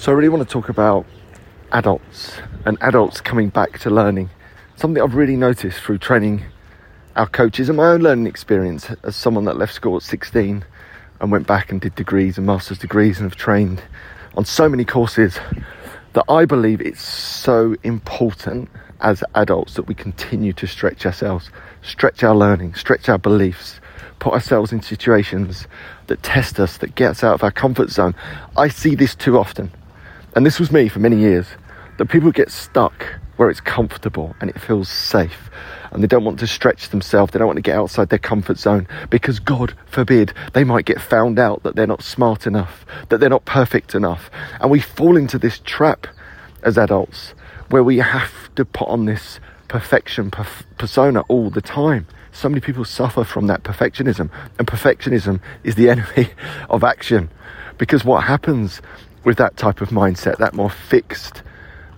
So, I really want to talk about adults and adults coming back to learning. Something I've really noticed through training our coaches and my own learning experience as someone that left school at 16 and went back and did degrees and master's degrees and have trained on so many courses that I believe it's so important as adults that we continue to stretch ourselves, stretch our learning, stretch our beliefs, put ourselves in situations that test us, that get us out of our comfort zone. I see this too often. And this was me for many years that people get stuck where it's comfortable and it feels safe and they don't want to stretch themselves, they don't want to get outside their comfort zone because, God forbid, they might get found out that they're not smart enough, that they're not perfect enough. And we fall into this trap as adults where we have to put on this perfection perf- persona all the time. So many people suffer from that perfectionism, and perfectionism is the enemy of action because what happens with that type of mindset, that more fixed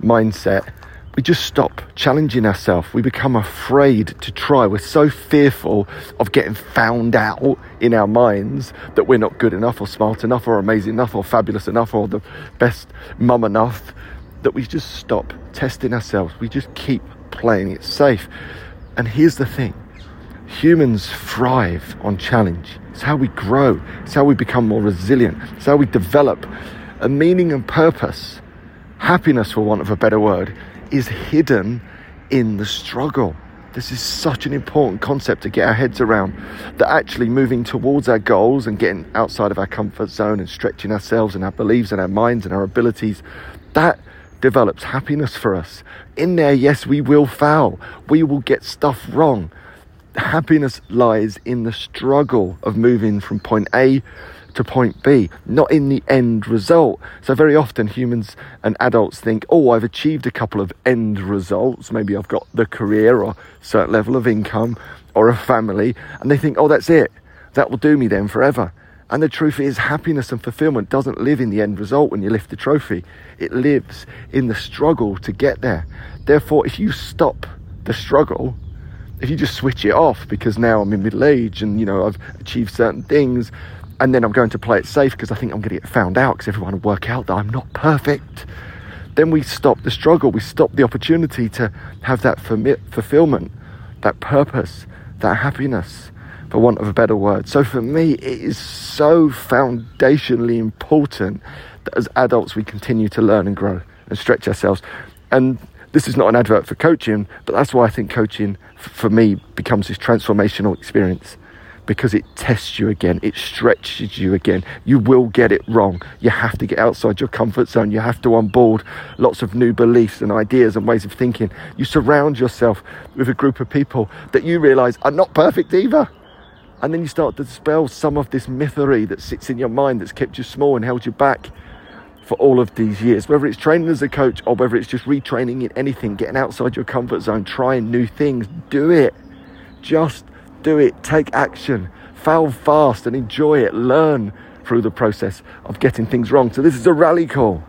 mindset, we just stop challenging ourselves. We become afraid to try. We're so fearful of getting found out in our minds that we're not good enough or smart enough or amazing enough or fabulous enough or the best mum enough that we just stop testing ourselves. We just keep playing it safe. And here's the thing humans thrive on challenge. It's how we grow, it's how we become more resilient, it's how we develop a meaning and purpose. Happiness, for want of a better word, is hidden in the struggle. This is such an important concept to get our heads around that actually moving towards our goals and getting outside of our comfort zone and stretching ourselves and our beliefs and our minds and our abilities, that develops happiness for us. In there, yes, we will fail, we will get stuff wrong. Happiness lies in the struggle of moving from point A to point B, not in the end result. So, very often humans and adults think, oh, I've achieved a couple of end results. Maybe I've got the career or certain level of income or a family, and they think, oh, that's it. That will do me then forever. And the truth is, happiness and fulfillment doesn't live in the end result when you lift the trophy, it lives in the struggle to get there. Therefore, if you stop the struggle, if you just switch it off because now I'm in middle age and you know I've achieved certain things, and then I'm going to play it safe because I think I'm going to get found out because everyone will work out that I'm not perfect. Then we stop the struggle, we stop the opportunity to have that fulfillment, that purpose, that happiness, for want of a better word. So for me, it is so foundationally important that as adults we continue to learn and grow and stretch ourselves. And this is not an advert for coaching, but that's why I think coaching for me becomes this transformational experience because it tests you again, it stretches you again. You will get it wrong. You have to get outside your comfort zone. You have to onboard lots of new beliefs and ideas and ways of thinking. You surround yourself with a group of people that you realize are not perfect either. And then you start to dispel some of this mythery that sits in your mind that's kept you small and held you back for all of these years. Whether it's training as a coach or whether it's just retraining in anything, getting outside your comfort zone, trying new things, do it. Just do it, take action, fail fast and enjoy it, learn through the process of getting things wrong. So, this is a rally call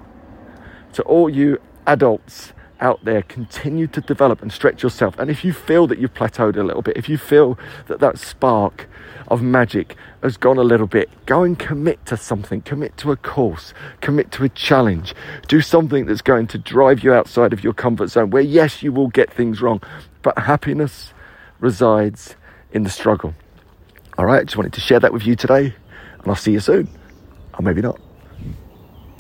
to all you adults out there. Continue to develop and stretch yourself. And if you feel that you've plateaued a little bit, if you feel that that spark of magic has gone a little bit, go and commit to something, commit to a course, commit to a challenge, do something that's going to drive you outside of your comfort zone where, yes, you will get things wrong, but happiness resides in the struggle. All right, just wanted to share that with you today, and I'll see you soon. Or maybe not.